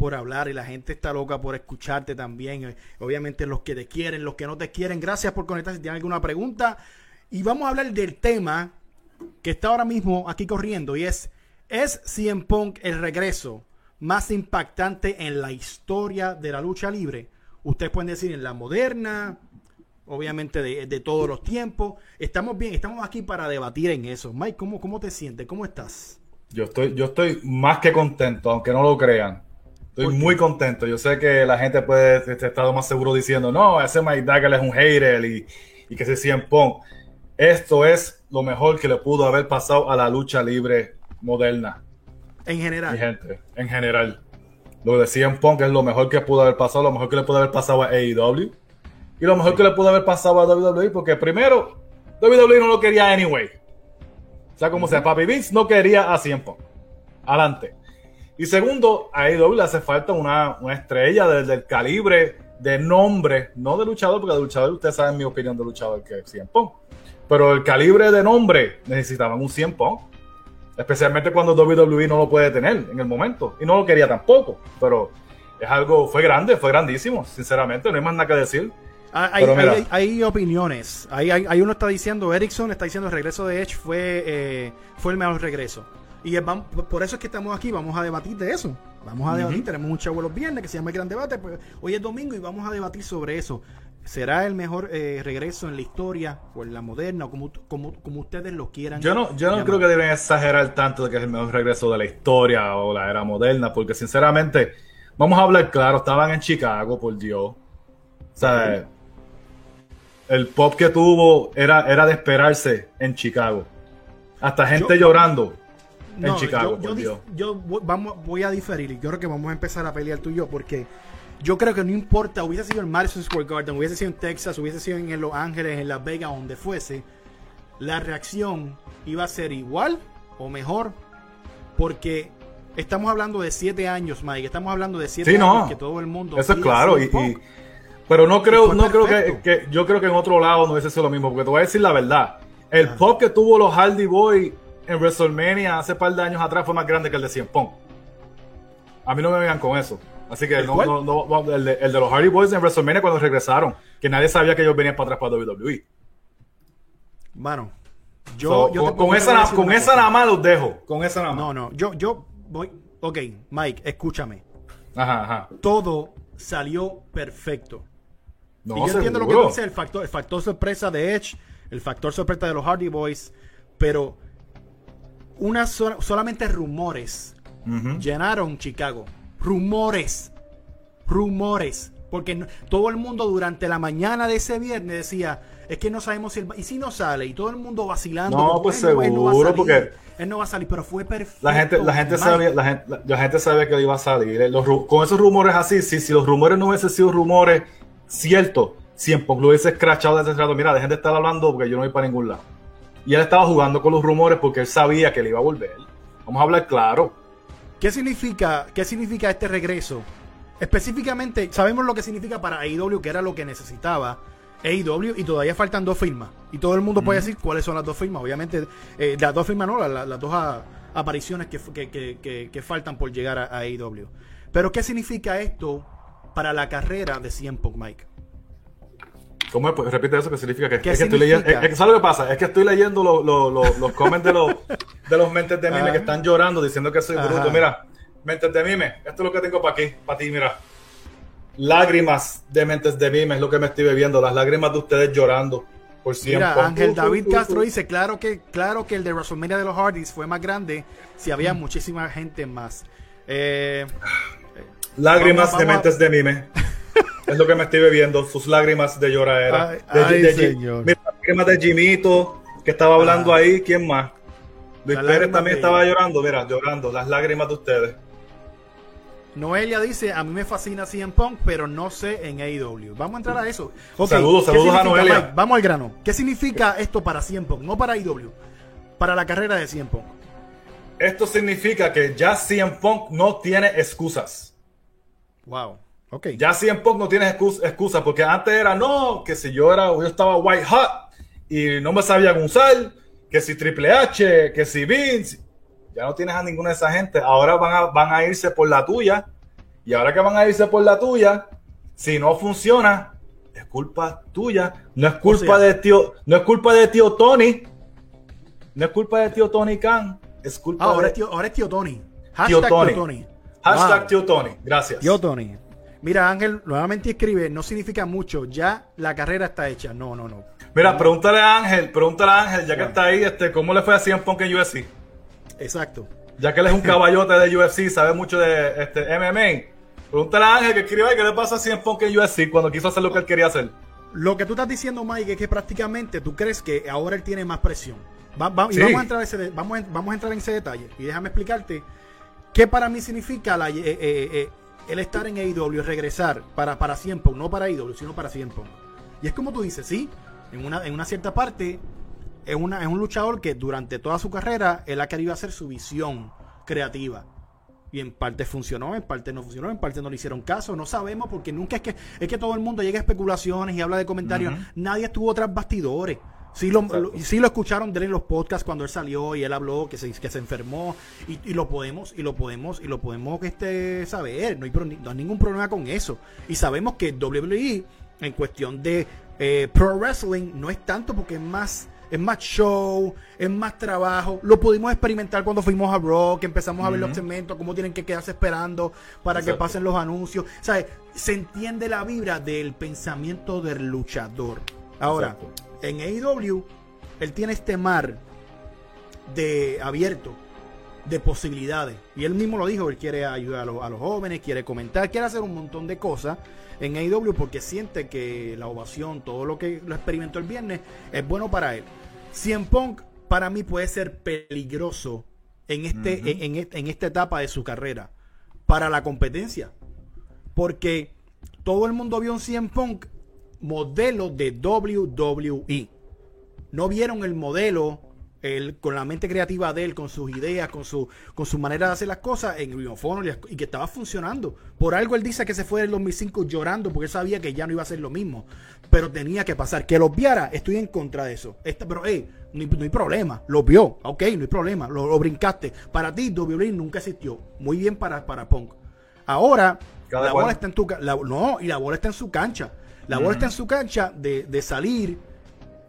por hablar y la gente está loca por escucharte también. Eh, Obviamente los que te quieren, los que no te quieren. Gracias por conectarse. Si tienen alguna pregunta. Y vamos a hablar del tema que está ahora mismo aquí corriendo y es, ¿es CM Punk el regreso más impactante en la historia de la lucha libre? Ustedes pueden decir en la moderna, obviamente de, de todos los tiempos. Estamos bien, estamos aquí para debatir en eso. Mike, ¿cómo, cómo te sientes? ¿Cómo estás? Yo estoy, yo estoy más que contento, aunque no lo crean. Estoy muy contento. Yo sé que la gente puede estar más seguro diciendo, no, ese Mike Dagger es un hater y, y que se Punk. Esto es lo mejor que le pudo haber pasado a la lucha libre moderna. En general. Mi gente, en general. Lo de CM Punk es lo mejor que pudo haber pasado, lo mejor que le pudo haber pasado a AEW. Y lo mejor que le pudo haber pasado a WWE, porque primero, WWE no lo quería anyway. O sea, como sea, Papi Vince no quería a CM Punk. Adelante. Y segundo, a AEW le hace falta una, una estrella del, del, calibre de nombre, no de luchador, porque de luchador ustedes saben mi opinión de luchador que es CM Punk. Pero el calibre de nombre necesitaban un CM Punk. Especialmente cuando WWE no lo puede tener en el momento. Y no lo quería tampoco. Pero es algo, fue grande, fue grandísimo, sinceramente, no hay más nada que decir. Hay, hay, hay, hay opiniones. Hay, hay, uno está diciendo, Erickson está diciendo el regreso de Edge fue, eh, fue el mejor regreso. Y es, vamos, por eso es que estamos aquí, vamos a debatir de eso. Vamos a debatir, uh -huh. tenemos un show los viernes que se llama El Gran Debate, pues hoy es domingo y vamos a debatir sobre eso. ¿Será el mejor eh, regreso en la historia o en la moderna o como, como, como ustedes lo quieran? Yo no, yo no creo que deben exagerar tanto de que es el mejor regreso de la historia o la era moderna, porque sinceramente, vamos a hablar claro, estaban en Chicago, por Dios. O sea, el pop que tuvo era, era de esperarse en Chicago. Hasta gente yo, llorando en no, Chicago, yo, vamos, voy a diferir y yo creo que vamos a empezar a pelear tú y yo porque yo creo que no importa, hubiese sido en Madison Square Garden, hubiese sido en Texas, hubiese sido en Los Ángeles, en Las Vegas, donde fuese, la reacción iba a ser igual o mejor porque estamos hablando de siete años, Mike, estamos hablando de siete sí, años no. que todo el mundo... Eso es claro y, y, pero no creo, no creo que, que, yo creo que en otro lado no hubiese sido lo mismo, porque te voy a decir la verdad, el pop que tuvo los Hardy Boys en WrestleMania hace par de años atrás fue más grande que el de Cien Pong. A mí no me vengan con eso. Así que no, no, no, el, de, el, de, los Hardy Boys en WrestleMania cuando regresaron, que nadie sabía que ellos venían para atrás para WWE. Mano, yo, so, yo con, con esa, na, con esa nada más los dejo. Con esa nada más. No, no, yo, yo voy. Ok, Mike, escúchame. Ajá, ajá. Todo salió perfecto. No, y yo seguro. entiendo lo que dice el factor, el factor sorpresa de Edge, el factor sorpresa de los Hardy Boys, pero una so solamente rumores uh -huh. llenaron Chicago. Rumores. Rumores. Porque no, todo el mundo durante la mañana de ese viernes decía, es que no sabemos si él, y si no sale, y todo el mundo vacilando. No, pues seguro, él no va a salir, porque él no va a salir, pero fue perfecto. La gente, la gente sabía, la gente, la, la gente sabía que iba a salir. Los, con esos rumores así, si, si los rumores no hubiesen sido rumores ciertos, siempre lo hubiese escrachado desde ese rato. Mira, dejen de estar hablando porque yo no voy para ningún lado. Y él estaba jugando con los rumores porque él sabía que le iba a volver. Vamos a hablar claro. ¿Qué significa, qué significa este regreso? Específicamente, sabemos lo que significa para AEW, que era lo que necesitaba AEW, y todavía faltan dos firmas. Y todo el mundo mm. puede decir cuáles son las dos firmas. Obviamente, eh, las dos firmas no, las, las dos a, apariciones que, que, que, que, faltan por llegar a, a, AEW. Pero, ¿qué significa esto para la carrera de CM Punk, Mike? ¿Cómo es? Pues, repite eso, que significa que, ¿Qué es que estoy leyendo. Es, es, ¿Sabes lo que pasa? Es que estoy leyendo lo, lo, lo, los comments de los, de los mentes de mime que están llorando diciendo que soy Ajá. bruto. Mira, mentes de mime, esto es lo que tengo para aquí, para ti, mira. Lágrimas de mentes de mime es lo que me estoy bebiendo, las lágrimas de ustedes llorando. Por siempre. Mira, Ángel David Castro dice, claro que, claro que el de WrestleMania de los Hardys fue más grande si había muchísima gente más. Eh, lágrimas vamos, vamos de mentes a... de mime. Es lo que me estoy bebiendo, sus lágrimas de lloradera. Ay, de, ay, de, señor. Mira, lágrimas de Jimito, que estaba hablando ah. ahí, ¿quién más? Luis Pérez también de... estaba llorando, mira, llorando, las lágrimas de ustedes. Noelia dice, a mí me fascina CM Punk, pero no sé en AEW. Vamos a entrar a eso. Okay. Saludos, saludos a Noelia. Mike? Vamos al grano. ¿Qué significa esto para CM Punk? No para AEW, para la carrera de CM Punk. Esto significa que ya CM Punk no tiene excusas. Wow. Okay. Ya CM Punk no tiene excusas porque antes era no, que si yo era, yo estaba white hot y no me sabía usar, que si Triple H, que si Vince, ya no tienes a ninguna de esa gente. Ahora van a, van a irse por la tuya Y ahora que van a irse por la tuya, si no funciona, es culpa tuya. No es culpa O sea- de tío, no es culpa de tío Tony. No es culpa de tío Tony Khan. Es culpa Ah, ahora, de es tío, ahora es tío Tony. Tío Hashtag Tony. tío Tony. Hashtag Wow. tío Tony. Gracias. Tío Tony. Mira, Ángel nuevamente escribe, no significa mucho, ya la carrera está hecha. No, no, no. Mira, pregúntale a Ángel, pregúntale a Ángel, ya que está ahí, este, ¿cómo le fue a CM Punk en UFC? Exacto. Ya que él es un caballote de UFC, sabe mucho de este, MMA. Pregúntale a Ángel que escribe ahí qué le pasa a CM Punk en UFC cuando quiso hacer lo que él quería hacer. Lo que tú estás diciendo, Mike, es que prácticamente tú crees que ahora él tiene más presión. Va- va- y Sí. vamos a, entrar ese vamos, a, vamos a entrar en ese detalle. Y déjame explicarte qué para mí significa la, eh, eh, eh, el estar en AEW, regresar para, para no para AEW, sino para Punk. Y es como tú dices, sí, en una, en una cierta parte es, una, es un luchador que durante toda su carrera él ha querido hacer su visión creativa. Y en parte funcionó, en parte no funcionó, en parte no le hicieron caso, no sabemos porque nunca es que es que todo el mundo llega a especulaciones y habla de comentarios. Nadie estuvo tras bastidores. Sí lo, lo- sí lo escucharon de él en los podcasts cuando él salió y él habló que se, que se enfermó y, y lo podemos y lo podemos y lo podemos este saber. No hay, pro- no hay ningún problema con eso. Y sabemos que WWE en cuestión de eh, pro wrestling no es tanto porque es más es más show, es más trabajo. Lo pudimos experimentar cuando fuimos a que empezamos a ver los segmentos, cómo tienen que quedarse esperando para que pasen los anuncios. ¿Sabes? Se entiende la vibra del pensamiento del luchador. Ahora, Exacto. En AEW, él tiene este mar de abierto de posibilidades. Y él mismo lo dijo, él quiere ayudar a los, a los jóvenes, quiere comentar, quiere hacer un montón de cosas en AEW porque siente que la ovación, todo lo que lo experimentó el viernes, es bueno para él. CM Punk para mí puede ser peligroso en, este, en, en en esta etapa de su carrera para la competencia. Porque todo el mundo vio un CM Punk modelo de WWE. No vieron el modelo el, con la mente creativa de él, con sus ideas, con su, con su manera de hacer las cosas en Ring of Honor y, que estaba funcionando. Por algo él dice que se fue en el 2005 llorando porque él sabía que ya no iba a ser lo mismo. Pero tenía que pasar. Que lo viera, estoy en contra de eso. Esta- pero, hey, no hay, no hay problema. Lo vio, ok, no hay problema. Lo, lo brincaste. Para ti, WWE nunca existió. Muy bien para, para Punk. Ahora, Cada la cual. bola está en tu la- No, y la bola está en su cancha. La bola está en su cancha de, de salir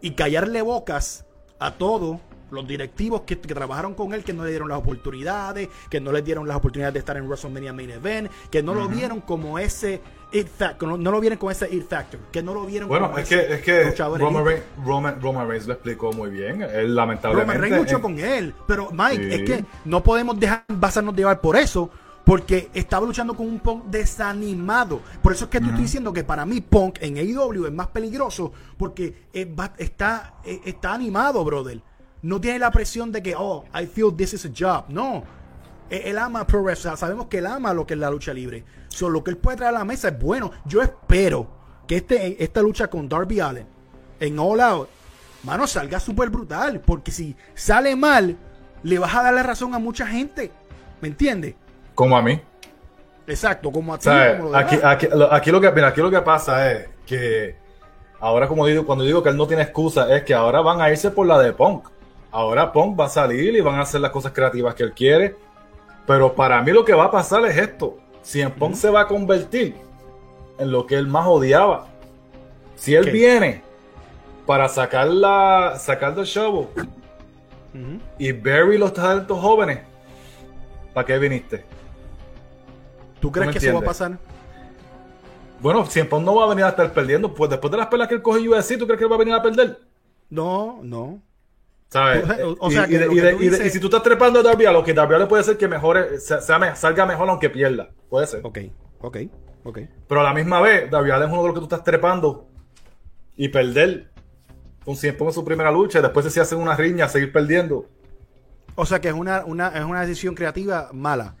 y callarle bocas a todos los directivos que, que trabajaron con él, que no le dieron las oportunidades, que no le dieron las oportunidades de estar en WrestleMania Main Event, que no lo vieron como ese it factor, no, no lo vieron con ese it factor, que no lo vieron Bueno, como es ese que, es que Roman. Reigns, Roman, Roman Reigns lo explicó muy bien. Él Roman lamentablemente. Reigns luchó en- con él, pero Mike, Sí. es que no podemos dejar basarnos llevar por eso, porque estaba luchando con un Punk desanimado. Por eso es que te estoy diciendo que para mí Punk en AEW es más peligroso porque es está, está animado, brother. No tiene la presión de que, oh, I feel this is a job. No. Él, él ama pro wrestling. O sea, sabemos que él ama lo que es la lucha libre. So, lo que él puede traer a la mesa es bueno. Yo espero que este, esta lucha con Darby Allen en All Out, mano, salga súper brutal. Porque si sale mal, le vas a dar la razón a mucha gente. ¿Me entiendes? Como a mí. Exacto, como a ti. ¿Sabes? como lo Aquí, lo, aquí lo que, mira, aquí lo que pasa es que ahora, como digo, cuando digo que él no tiene excusa, es que ahora van a irse por la de Punk. Ahora Punk va a salir y van a hacer las cosas creativas que él quiere. Pero para mí lo que va a pasar es esto. Si en Punk se va a convertir en lo que él más odiaba. Si él ¿Qué? viene para sacar la sacar del show Ujú. y bury los talentos jóvenes, ¿para qué viniste? ¿Tú crees que eso va a pasar? Bueno, si en Punk no va a venir a estar perdiendo, pues después de las pelas que él coge UFC, ¿tú crees que él va a venir a perder? No, no. ¿Sabes? O- sea, y, que de- lo y que de- tú y de- dices- y si tú estás trepando a Darby Allin, que Darby Allin puede ser que mejore, sea- salga mejor aunque pierda. Puede ser. Ok, ok, ok. Pero a la misma vez, Darby es uno de los que tú estás trepando y perder con si en su primera lucha y después si hacen una riña, seguir perdiendo. O sea que es una, una, es una decisión creativa mala.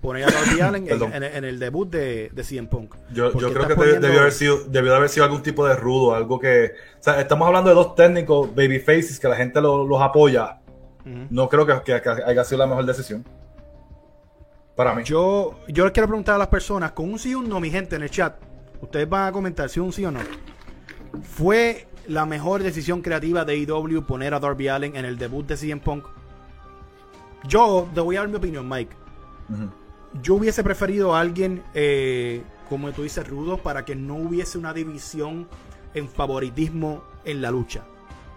Poner a Darby Allen en, Perdón. en- en el debut de, de CM Punk. Yo, creo que poniendo- debió, haber sido, debió de haber sido algún tipo de rudo, algo que... O sea, estamos hablando de dos técnicos, babyfaces, que la gente lo- los apoya. No creo que, que- que haya sido la mejor decisión. Para mí. Yo, yo les quiero preguntar a las personas, con un sí o un no, mi gente, en el chat, ustedes van a comentar si un sí o no. ¿Fue la mejor decisión creativa de AEW poner a Darby Allen en el debut de CM Punk? Yo te voy a dar mi opinión, Mike. Yo hubiese preferido a alguien, eh, como tú dices, rudo, para que no hubiese una división en favoritismo en la lucha.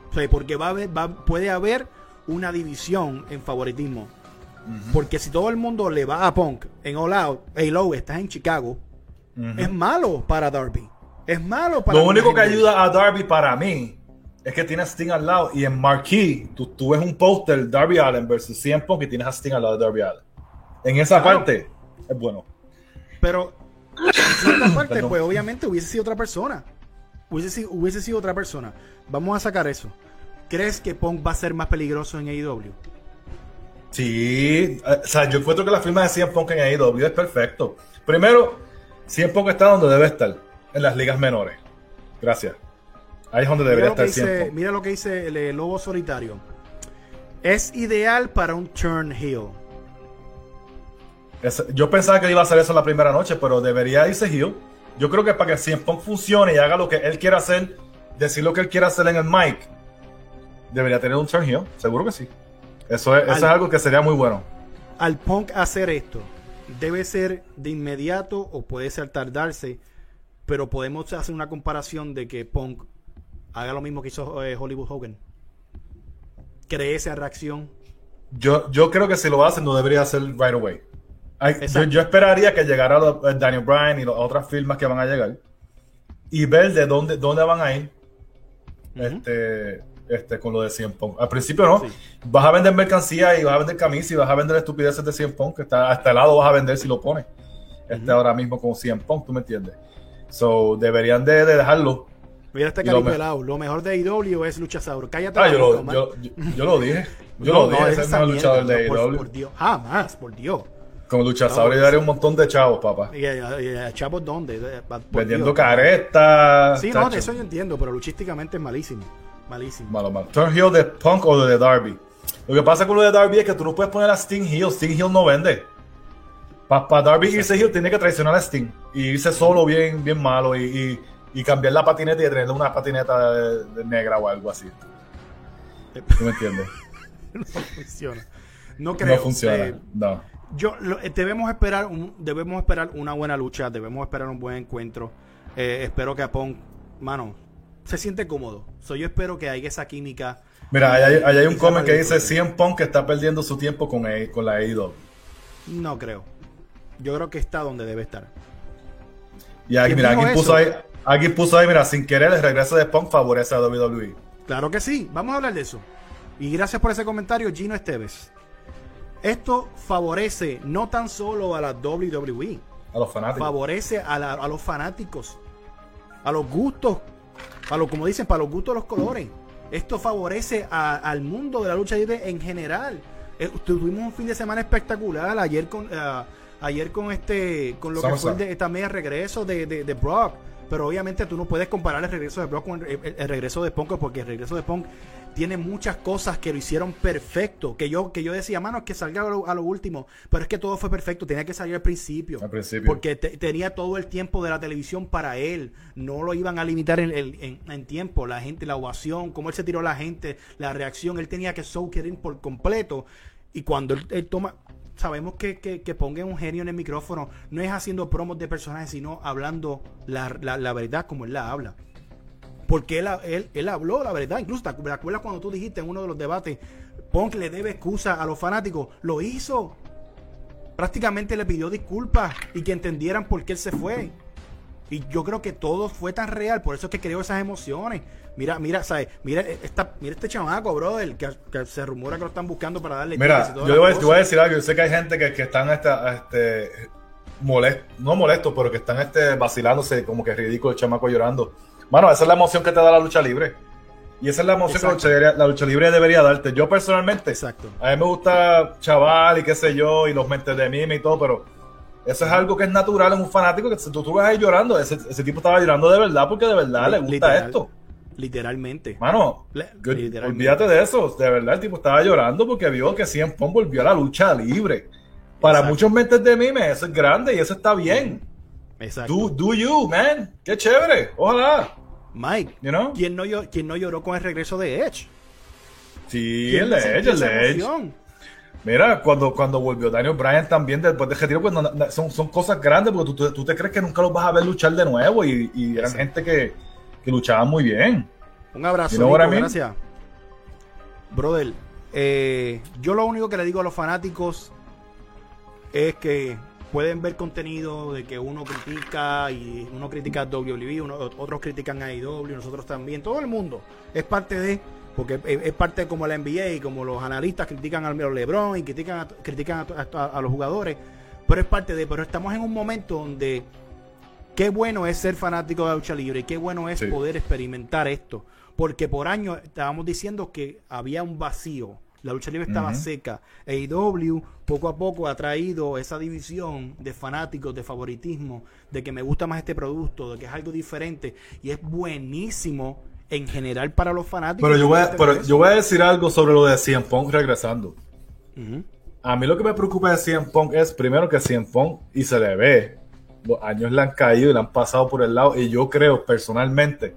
O sea, porque va a haber, va, puede haber una división en favoritismo. Porque si todo el mundo le va a Punk en All Out, hey Low, estás en Chicago, es malo para Darby. Es malo para Lo único que ayuda a Darby para mí es que tiene a Sting al lado y en Marquee tú, tú ves un póster Darby Allen versus 100 Punk y tienes a Sting al lado de Darby Allen. En esa Claro. parte es bueno. Pero en cierta parte, Perdón. pues obviamente hubiese sido otra persona. Hubiese sido, hubiese sido otra persona. Vamos a sacar eso. ¿Crees que Punk va a ser más peligroso en AEW? Sí, eh, o sea, yo encuentro que la firma de 100 Punk en AEW es perfecto. Primero, 100 Punk está donde debe estar, en las ligas menores. Gracias. Ahí es donde Mira debería estar 100 dice, Punk. mira lo que dice el, eh, Lobo Solitario. Es ideal para un turn heel. Es- yo pensaba que iba a hacer eso la primera noche, pero debería irse heel. Yo creo que para que 100 Punk funcione y haga lo que él quiera hacer, decir lo que él quiera hacer en el mic, debería tener un turn heel. Seguro que sí. Eso es, eso es Al- algo que sería muy bueno. Al Punk hacer esto, debe ser de inmediato o puede ser tardarse, pero podemos hacer una comparación de que Punk haga lo mismo que hizo eh, Hollywood Hogan. Cree esa reacción. Yo, yo creo que si lo hacen, no debería hacer right away. Hay- yo, esperaría que llegara lo- eh, Daniel Bryan y las otras firmas que van a llegar y ver de dónde, dónde van a ir este, este, con lo de 100 Punk. Al principio no. Sí. Vas a vender mercancía y vas a vender camisas y vas a vender estupideces de 100 Punk. Que está, hasta el lado vas a vender si lo pones. Este ahora mismo con 100 Punk, ¿tú me entiendes? So, deberían de, de dejarlo. Mira este lo cariño me- pelado. Lo mejor de AEW es Luchasauro. Cállate. Ah, yo lo, man. yo, yo, yo lo dije. Yo No, lo no, dije. es Es el mejor luchador de por-. Por Dios. Jamás, por Dios. Con luchador y No, daré un montón de chavos, papá. Y, y- chavos, ¿dónde? Vendiendo caretas. Sí, no, de eso yo entiendo, pero luchísticamente es malísimo. Malísimo. Malo, malo. Turn heel de Punk o de Darby. Lo que pasa con lo de Darby es que tú no puedes poner a Sting heel. Sting heel no vende. Para Darby irse heel tiene que traicionar a Sting. Y irse solo bien, bien malo. Y, y- y cambiar la patineta y tener una patineta de- de negra o algo así. ¿Tú me entiendes? no funciona. No creo. no funciona. Eh, no. Yo lo- eh, debemos esperar un- debemos esperar una buena lucha, debemos esperar un buen encuentro. Eh, espero que a Punk, mano, se siente cómodo. So, yo espero que haya esa química. Mira, ahí hay, un comment que dice de- 100 Punk que está perdiendo su tiempo con, A- con la AEW. No creo. Yo creo que está donde debe estar. Y aquí, ¿Quién mira, dijo alguien eso? puso ahí, alguien puso ahí, mira, sin querer el regreso de Punk favorece a WWE. Claro que sí, vamos a hablar de eso. Y gracias por ese comentario, Gino Esteves. Esto favorece no tan solo a la WWE, A los fanáticos. favorece a, la- a los fanáticos, a los gustos, a lo como dicen, para los gustos los colores. Esto favorece a- al mundo de la lucha libre en general. Eh, tuvimos un fin de semana espectacular ayer con ah, ayer con este con lo que fue de- también el regreso de, de, de Brock. Pero obviamente tú no puedes comparar el regreso de Brock con el, el- el regreso de Punk porque el regreso de Punk tiene muchas cosas que lo hicieron perfecto. Que yo, que yo decía, mano, que salga a lo, a lo último. Pero es que todo fue perfecto. Tenía que salir al principio. Al principio. Porque te- tenía todo el tiempo de la televisión para él. No lo iban a limitar en, en- en- en tiempo. La gente, la ovación, cómo él se tiró a la gente, la reacción. Él tenía que soak in por completo. Y cuando él, él toma. Sabemos que, que, que ponga un genio en el micrófono. No es haciendo promos de personajes, sino hablando la, la- la verdad como él la habla. Porque él, él, él habló la verdad. Incluso, ¿te acu- te acuerdas cuando tú dijiste en uno de los debates, Punk le debe excusa a los fanáticos? Lo hizo. Prácticamente le pidió disculpas y que entendieran por qué él se fue. Y yo creo que todo fue tan real, por eso es que creó esas emociones. Mira, mira, ¿sabes? Mira, esta, mira este chamaco, brother, que, que se rumora que lo están buscando para darle Mira, yo voy, voy a decir algo. Yo sé que hay gente que, que están esta, este, molest, no molestos, pero que están este, vacilándose, como que ridículo el chamaco llorando. Mano, esa es la emoción que te da la lucha libre. Y esa es la emoción que la lucha, libre- la lucha libre debería darte. Yo personalmente, Exacto. a mí me gusta chaval y qué sé yo, y los mentes de mime y todo, pero eso es algo que es natural en un fanático que si tú, tú vas ahí llorando. Ese, ese tipo estaba llorando de verdad porque de verdad le gusta Literal. esto. Literalmente. Mano, literalmente. olvídate de eso. De verdad, el tipo estaba llorando porque vio que CM Punk volvió a la lucha libre. Para Exacto. muchos mentes de mime, eso es grande y eso está bien. Exacto. Do, do you, man. Qué chévere. Ojalá. Mike, You know? ¿quién no, quién no lloró con el regreso de Edge? Sí, ¿Quién el no Edge, el Edge. Mira, cuando, cuando volvió Daniel Bryan también después de retiro, pues son, son cosas grandes porque tú, tú, te crees que nunca los vas a ver luchar de nuevo y, y eran gente que, que luchaba muy bien. Un abrazo, Nico, gracias. Brother, eh, yo lo único que le digo a los fanáticos es que pueden ver contenido de que uno critica y uno critica a WWE, otros critican a IW, nosotros también, todo el mundo. Es parte de, porque es, parte como la NBA y como los analistas critican al LeBron y critican, a, critican a, los jugadores, pero es parte de, pero estamos en un momento donde qué bueno es ser fanático de la lucha libre y qué bueno es poder experimentar esto, porque por años estábamos diciendo que había un vacío la lucha libre estaba seca. AEW poco a poco ha traído esa división de fanáticos, de favoritismo, de que me gusta más este producto, de que es algo diferente. Y es buenísimo en general para los fanáticos. Pero yo voy a, pero yo voy a decir algo sobre lo de CM Punk regresando. A mí lo que me preocupa de CM Punk es primero que CM Punk, y se le ve, los años le han caído y le han pasado por el lado. Y yo creo personalmente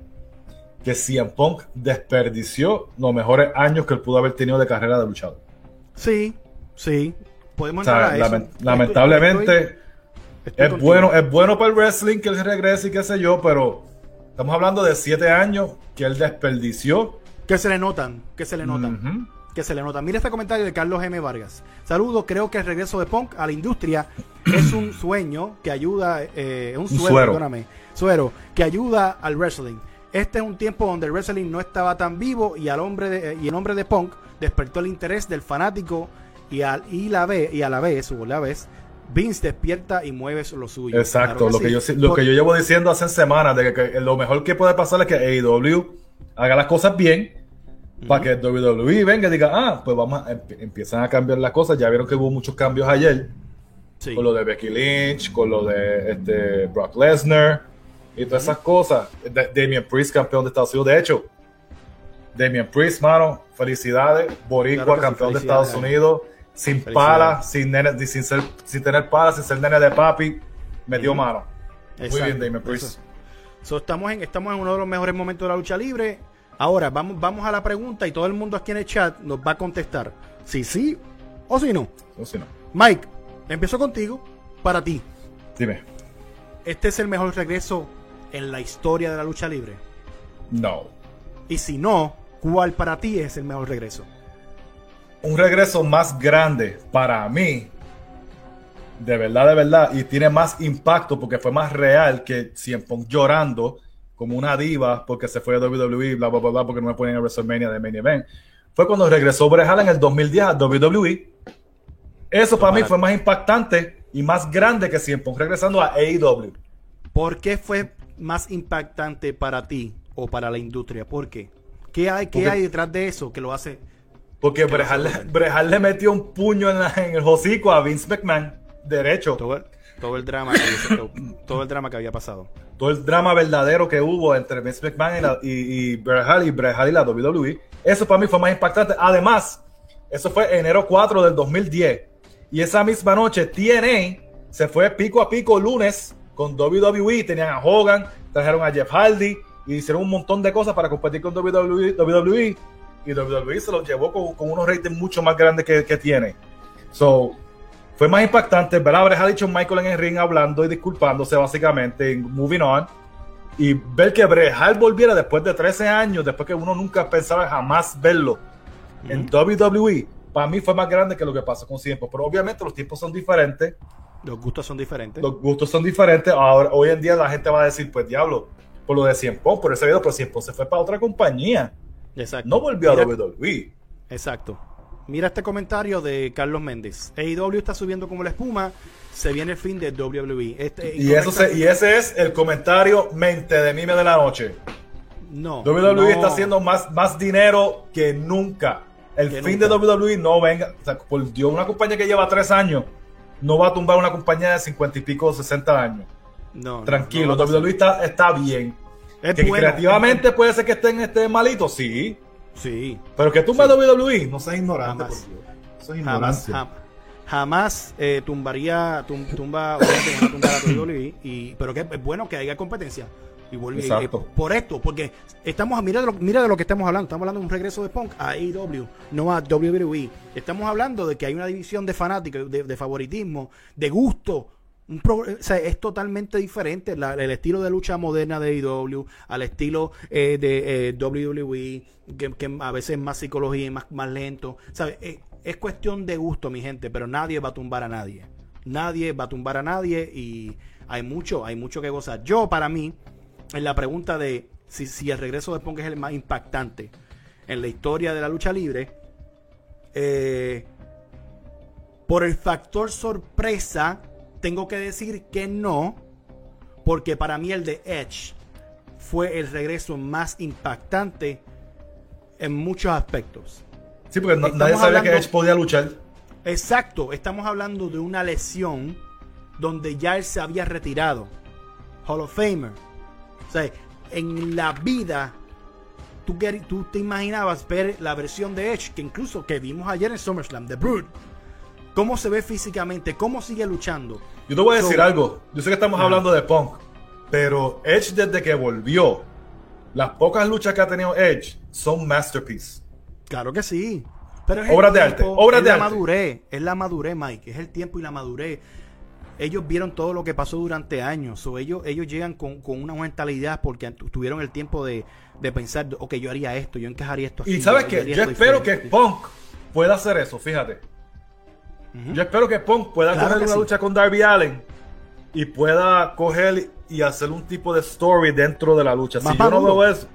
que CM Punk desperdició los mejores años que él pudo haber tenido de carrera de luchador. Sí, sí. Podemos lamentablemente es bueno, es bueno para el wrestling que él regrese y qué sé yo, pero estamos hablando de siete años que él desperdició. Que se le notan, que se le notan. Que se le notan. Mira este comentario de Carlos M. Vargas. Saludos, creo que el regreso de Punk a la industria es un sueño que ayuda, eh, un, suero, perdóname, suero, que ayuda al wrestling este es un tiempo donde el wrestling no estaba tan vivo y al hombre de, y el hombre de Punk despertó el interés del fanático y, al, y, la ve, y a la vez, o la vez, Vince despierta y mueve lo suyo. Exacto, lo, que, yo, lo que yo llevo diciendo hace semanas, de que, lo mejor que puede pasar es que AEW haga las cosas bien para que WWE venga y diga, ah, pues vamos a, empiezan a cambiar las cosas. Ya vieron que hubo muchos cambios ayer. Con lo de Becky Lynch, con lo de este, Brock Lesnar y todas esas cosas. Damien Priest, campeón de Estados Unidos. De hecho, Damien Priest, mano, felicidades. Boricua, campeón de Estados Unidos. Sin pala, sin, nene, sin, ser, sin tener pala, sin ser nene de papi. Metió mano. Muy bien, Damien Priest. estamos, en, estamos en uno de los mejores momentos de la lucha libre. Ahora, vamos, vamos a la pregunta y todo el mundo aquí en el chat nos va a contestar. Si sí o si no. O si no. Mike, empiezo contigo. Para ti. Dime. ¿Este es el mejor regreso en la historia de la lucha libre? No. Y si no, ¿cuál para ti es el mejor regreso? Un regreso más grande para mí, de verdad, de verdad, y tiene más impacto porque fue más real que siempre llorando como una diva porque se fue a WWE, bla, bla, bla, bla, porque no me ponen a WrestleMania de Main Event. Fue cuando regresó Brejal en el 2010 a WWE. Eso para mí fue más impactante y más grande que siempre regresando a AEW. ¿Por qué fue más impactante para ti o para la industria? ¿Por qué? ¿Qué hay, qué hay detrás de eso que lo hace? Porque Brejal, le metió un puño en, el hocico a Vince McMahon, derecho. Todo el, todo el drama que, todo, el drama que había pasado. Todo el drama verdadero que hubo entre Vince McMahon y, y, y Brejal y Brejal y la WWE. Eso para mí fue más impactante. Además, eso fue enero 4 del 2010. Y esa misma noche TNA se fue pico a pico lunes con WWE, tenían a Hogan, trajeron a Jeff Hardy y hicieron un montón de cosas para competir con WWE, WWE y WWE se los llevó con, unos ratings mucho más grandes que, tiene. So, fue más impactante. Ver a ha dicho Michael en el ring hablando y disculpándose básicamente, en moving on, y ver que Brejal volviera después de 13 años, después que uno nunca pensaba jamás verlo en WWE, para mí fue más grande que lo que pasó con tiempo. Pero obviamente los tiempos son diferentes los gustos son diferentes. Los gustos son diferentes. Ahora, hoy en día la gente va a decir, pues diablo, por lo de Cienpo, por ese video, pero Cienpo se fue para otra compañía. Exacto. No volvió a WWE. Exacto. Mira este comentario de Carlos Méndez. AEW está subiendo como la espuma. Se viene el fin de WWE. Este, y, eso y ese es el comentario mente de mime de la noche. No. WWE está haciendo más, más dinero que nunca. El fin de WWE no venga. O sea, por Dios, una compañía que lleva tres años no va a tumbar una compañía de 50 y pico, 60 años. No. Tranquilo, no, WWE está, bien. que creativamente puede ser que estén este malito, sí. Sí. Pero que tumba sí. WWE, no seas ignorante, jamás. Por Dios. ignorancia. jamás eh, tumbaría, tum- tumba, obviamente van a tumbar a WWE, y, pero que es bueno que haya competencia. Y vuelve, Exacto. eh, por esto, porque estamos, mira de, lo, mira de lo que estamos hablando, estamos hablando de un regreso de Punk a AEW, no a WWE. Estamos hablando de que hay una división de fanáticos, de, de favoritismo, de gusto. Un pro- o sea, es totalmente diferente la- el estilo de lucha moderna de AEW al estilo eh, de eh, WWE, que, que a veces es más psicología y más, más lento. ¿Sabes? Eh, es cuestión de gusto, mi gente, pero nadie va a tumbar a nadie. Nadie va a tumbar a nadie y hay mucho, hay mucho que gozar. Yo, para mí, en la pregunta de si, si el regreso de Punk es el más impactante en la historia de la lucha libre, eh, por el factor sorpresa, tengo que decir que no, porque para mí el de Edge fue el regreso más impactante en muchos aspectos. Sí, porque Estamos nadie sabía que Edge podía luchar. Exacto, estamos hablando de una lesión donde ya él se había retirado. Hall of Famer. O sea, en la vida, tú, tú te imaginabas ver la versión de Edge, que incluso que vimos ayer en SummerSlam, The Brood. Cómo se ve físicamente, cómo sigue luchando. Yo te voy a So- decir algo. Yo sé que estamos Ajá. hablando de Punk, pero Edge desde que volvió, las pocas luchas que ha tenido Edge son masterpiece. Claro que sí. Pero es Obras de arte, obras de la arte. madurez, es la madurez, Mike, es el tiempo y la madurez. Ellos vieron todo lo que pasó durante años, o ellos, ellos llegan con, con una mentalidad porque tu- tuvieron el tiempo de, de pensar, ok, yo haría esto, yo encajaría esto Y sabes haría yo espero que diferente". Punk pueda hacer eso, fíjate. Yo espero que Punk pueda Claro coger una sí. lucha con Darby Allen y pueda coger y hacer un tipo de story dentro de la lucha. Más si yo no veo eso,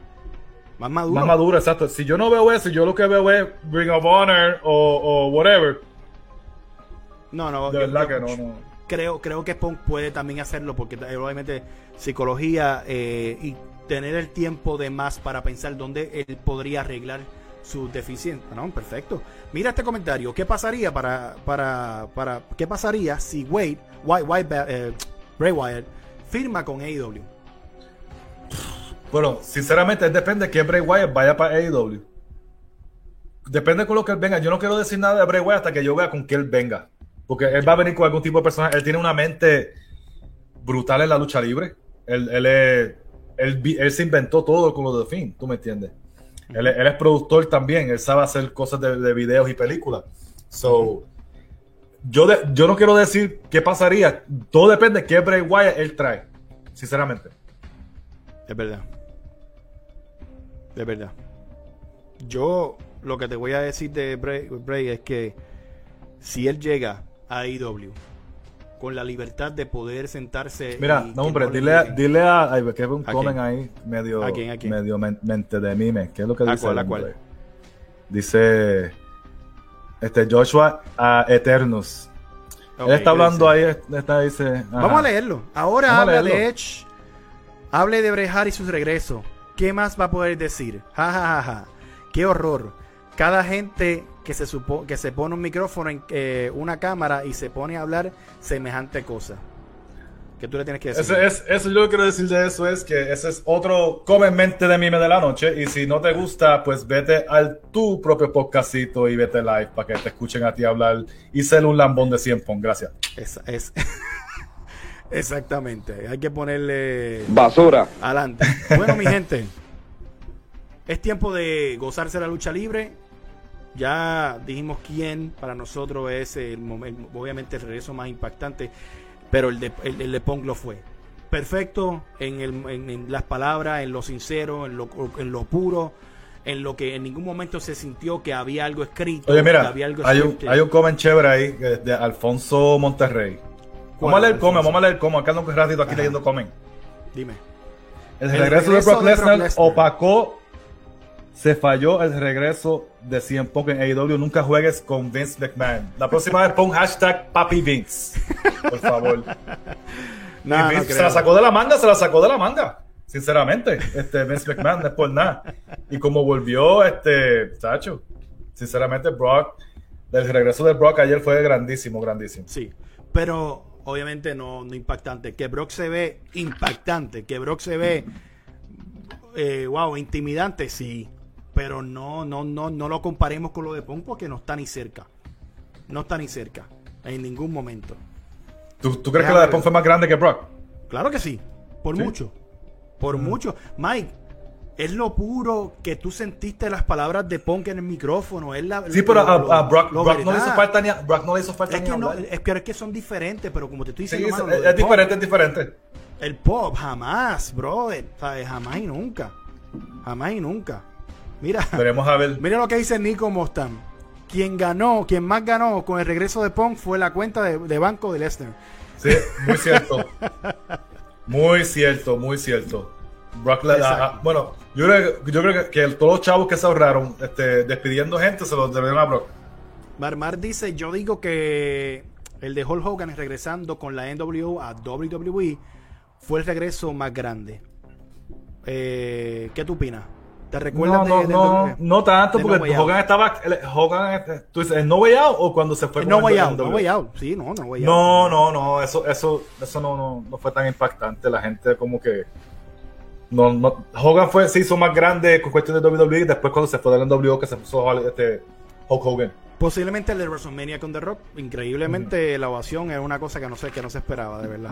Más maduro. más maduro, exacto. Si yo no veo eso, yo lo que veo es Ring of Honor o, o whatever. No, no, De verdad yo- que no, no. Creo, creo que Punk puede también hacerlo porque eh, obviamente psicología eh, y tener el tiempo de más para pensar dónde él podría arreglar sus deficiencias. No, perfecto. Mira este comentario. ¿Qué pasaría para, para, para, qué pasaría si Wade, White, White, eh, Bray Wyatt firma con AEW? Bueno, sinceramente, depende que Bray Wyatt vaya para AEW. Depende con lo que él venga. Yo no quiero decir nada de Bray Wyatt hasta que yo vea con qué él venga. Porque él va a venir con algún tipo de personaje. Él tiene una mente brutal en la lucha libre. Él, es- él él se inventó todo con lo de Finn, ¿tú me entiendes? Él, es- productor también. Él sabe hacer cosas de, de videos y películas. So, yo, de- yo no quiero decir qué pasaría. Todo depende de qué Bray Wyatt él trae. Sinceramente. Es verdad. Es verdad. Yo lo que te voy a decir de Bray, Bray es que si él llega a AEW con la libertad de poder sentarse. Mira, no, hombre, le dile, a, dile a. Ay, que un ahí medio. ¿A quién, quién? Medio men- mente de mime. ¿Qué es lo que ¿A dice? cuál, cuál? Dice. Este Joshua a Eternus. Él está ¿qué hablando dice? ahí. Está, dice. ajá. Vamos a leerlo. Ahora Vamos habla leerlo. de Edge. Hable de Brejar y su regreso. ¿Qué más va a poder decir? Ja, ja, ja, ja. Qué horror. Cada gente que se, supo, que se pone un micrófono en eh, una cámara y se pone a hablar semejante cosa. ¿Qué tú le tienes que decir? Ese es, eso yo lo que quiero decir de eso es que ese es otro comen mente de mime de la noche. Y si no te gusta, pues vete al tu propio podcastito y vete live para que te escuchen a ti hablar y ser un lambón de 100 pon. Gracias. Es, es- Exactamente. Hay que ponerle Basura. adelante. Bueno, mi gente, es tiempo de gozarse la lucha libre. Ya dijimos quién para nosotros es el momento, obviamente el regreso más impactante, pero el de, el, el de Punk lo fue. Perfecto en, el, en, en las palabras, en lo sincero, en lo, en lo puro, en lo que en ningún momento se sintió que había algo escrito. Oye, mira, había algo hay un, hay un comen chévere ahí de Alfonso Monterrey. ¿Cuál, Vamos a leer Alfonso? vamos a leer comen. Acá ando un ratito aquí Ajá. leyendo comen. Dime. El, El regreso, regreso de Brock Lesnar. opacó. Se falló el regreso de CM Punk en AEW. Nunca juegues con Vince McMahon. La próxima vez pon hashtag Papi Vince. Por favor. No, no se la sacó de la manga, se la sacó de la manga. Sinceramente, este Vince McMahon no es por nada. Y como volvió, este, Tacho, sinceramente, Brock, el regreso de Brock ayer fue grandísimo, grandísimo. Sí, pero obviamente no, no impactante. Que Brock se ve impactante, que Brock se ve, eh, wow, intimidante, sí. Pero no, no, no, no lo comparemos con lo de Punk porque no está ni cerca. No está ni cerca. En ningún momento. ¿Tú, tú crees que la de Punk fue más grande que Brock? Claro que sí. Por ¿Sí? mucho. Por Mm. mucho. Mike, es lo puro que tú sentiste las palabras de Punk en el micrófono. Es la, Sí, pero a, lo- a Brock, lo Brock no le hizo falta ni a, Brock no le hizo falta Es ni que, no, es, que, es que son diferentes, pero como te estoy Sí, diciendo, mano, lo es diferente, es diferente. El pop, jamás, brother. ¿Sabes? Jamás y nunca. Jamás y nunca. Mira, Veremos a ver. mira lo que dice Nico Mostan. Quien ganó, quien más ganó con el regreso de Punk fue la cuenta de, de banco de Lesnar. Sí, muy cierto. Muy cierto, muy cierto. Brock Exacto. ah, bueno, yo creo, que- yo creo que, todos los chavos que se ahorraron este, despidiendo gente se los debieron a Brock. Marmar dice, yo digo que el de Hulk Hogan regresando con la NWO a WWE fue el regreso más grande. Eh, ¿Qué tú opinas? ¿Te recuerdas No, no, de, de no, WWE? no tanto, de porque? Hogan estaba. Hogan, este, ¿Tú dices el No Way Out o cuando se fue No el Way Out? No Way Out. Sí, no, No Way Out. No, no, no, eso, eso, eso no, no, no fue tan impactante. La gente como que no, no, Hogan fue, se hizo más grande con cuestión de WWE y después cuando se fue del NWO que se puso este, Hulk Hogan. Posiblemente el de WrestleMania con The Rock. Increíblemente la ovación era una cosa que no sé, que no se esperaba, de verdad.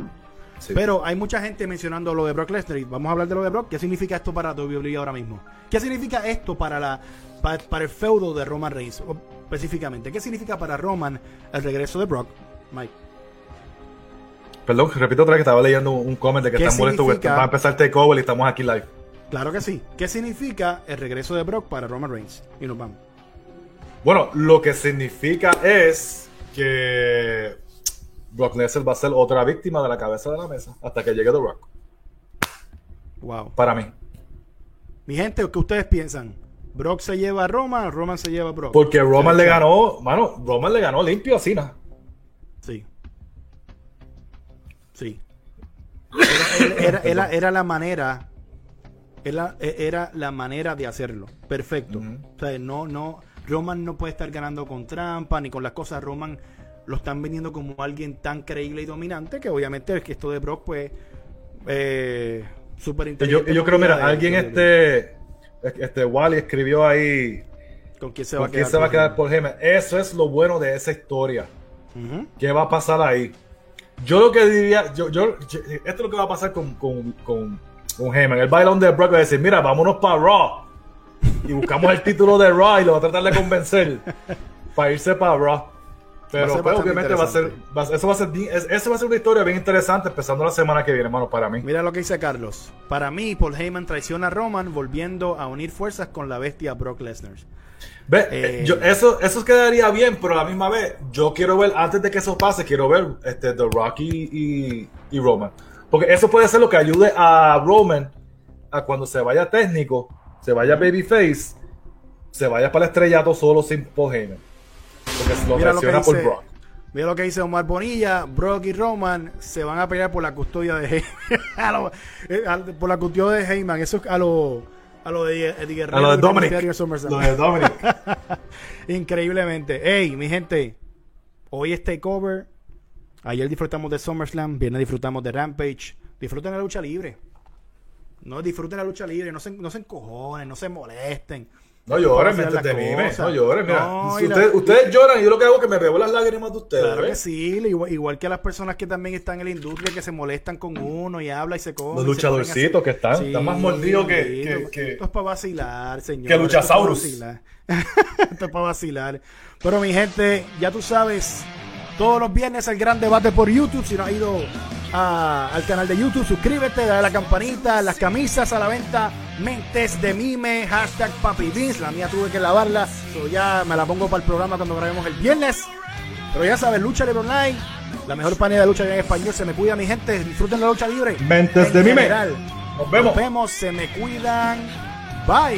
Sí. Pero hay mucha gente mencionando lo de Brock Lesnar y vamos a hablar de lo de Brock. ¿Qué significa esto para WWE ahora mismo? ¿Qué significa esto para la pa- para, el feudo de Roman Reigns o, específicamente? ¿Qué significa para Roman el regreso de Brock? Mike. Perdón, repito otra vez que estaba leyendo un comment de que ¿Qué están molestos significa? va a empezar Takeover y estamos aquí live. Claro que sí. ¿Qué significa el regreso de Brock para Roman Reigns? Y nos vamos. Bueno, lo que significa es que Brock Lesnar va a ser otra víctima de la cabeza de la mesa hasta que llegue The Rock. Wow. Para mí. Mi gente, ¿qué ustedes piensan? ¿Brock se lleva a Roman o Roman se lleva a Brock? Porque Roman le ganó, mano, Roman le ganó limpio a Cena. Sí. Sí. Era, era- era- era la manera. Era, era la manera de hacerlo. Perfecto. O sea, no, no. Roman no puede estar ganando con trampa ni con las cosas. Roman lo están vendiendo como alguien tan creíble y dominante que obviamente es que esto de Brock, pues. Eh, súper Y yo, yo creo, mira, de- alguien de- este, este Wally escribió ahí ¿Con quién se va a quién quedar? se va a quedar por Heyman. Eso es lo bueno de esa historia. ¿Qué va a pasar ahí? Yo lo que diría, yo, yo, yo- esto es lo que va a pasar con, con, con, con Heyman. El bailón de Brock va a decir, mira, vámonos para Raw. Y buscamos el título de Raw y lo va a tratar de convencer para irse para Raw. Pero pues, obviamente va a ser, va eso va a ser, bien- es- eso va a ser una historia bien interesante empezando la semana que viene, hermano, para mí. Mira lo que dice Carlos. Para mí, Paul Heyman traiciona a Roman volviendo a unir fuerzas con la bestia Brock Lesnar. Ve, Eh, eh, yo, eso, eso quedaría bien, pero a la misma vez, yo quiero ver, antes de que eso pase, quiero ver este, The Rocky y, y Roman. Porque eso puede ser lo que ayude a Roman a cuando se vaya técnico, se vaya babyface, se vaya para el estrellato solo sin Paul Heyman. Porque se lo Mira lo, que por dice, Brock. mira lo que dice Omar Bonilla. Brock y Roman se van a pelear por la custodia de Heyman. Lo- eh, por la custodia de Heyman. Eso es a lo, a lo de Eddie Guerrero. A lo de Dominic. Mysterio SummerSlam. Lo de Dominic. Increíblemente. Hey, mi gente. Hoy es Takeover. Ayer disfrutamos de SummerSlam. Viernes disfrutamos de Rampage. Disfruten la lucha libre. No disfruten la lucha libre. No se, no se encojonen. No se molesten. No las mime. cosas. No lloren, mira. No, Si la- ustedes, lloran y yo lo que hago es que me bebo las lágrimas de ustedes. Claro que sí, igual, igual que las personas que también están en la industria que se molestan con uno y habla y se come. Los luchadorcitos que están- están más mordidos que- que- esto- que- Esto es para vacilar, señor. que Luchasaurus. Esto es para vacilar. Esto es para vacilar. Pero mi gente, ya tú sabes, todos los viernes el gran debate por YouTube. Si no has ido a- al canal de YouTube, suscríbete, dale a la campanita, las camisas a la venta, mentes de mime, hashtag papi Vince. La mía tuve que lavarla, so ya me la pongo para el programa cuando grabemos el viernes. Pero ya sabes, lucha libre online, la mejor página de lucha libre en español. Se me cuida mi gente, disfruten la lucha libre. Mentes En de mime. general. Nos vemos. Nos vemos, se me cuidan. Bye.